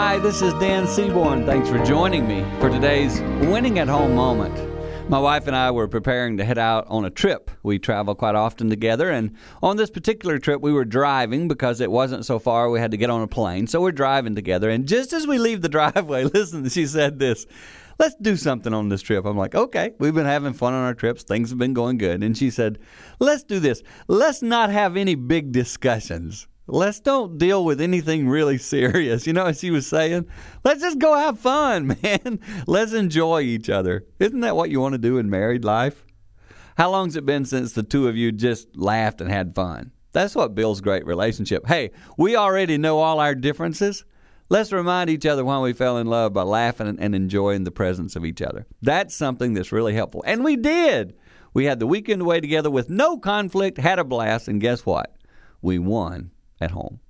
Hi, this is Dan Seaborn. Thanks for joining me for today's winning at home moment. My wife and I were preparing to head out on a trip. We travel quite often together, and on this particular trip, we were driving because it wasn't so far. We had to get on a plane, so we're driving together. And just as we leave the driveway, listen, she said this let's do something on this trip. I'm like, okay, we've been having fun on our trips. Things have been going good. And she said, let's do this. Let's not have any big discussions let's don't deal with anything really serious. You know what she was saying? Let's just go have fun, man. Let's enjoy each other. Isn't that what you want to do in married life? How long's it been since the two of you just laughed and had fun? That's what builds great relationship. Hey, we already know all our differences. Let's remind each other why we fell in love by laughing and enjoying the presence of each other. That's something that's really helpful. And we did. We had the weekend away together with no conflict, had a blast, and guess what? We won at home.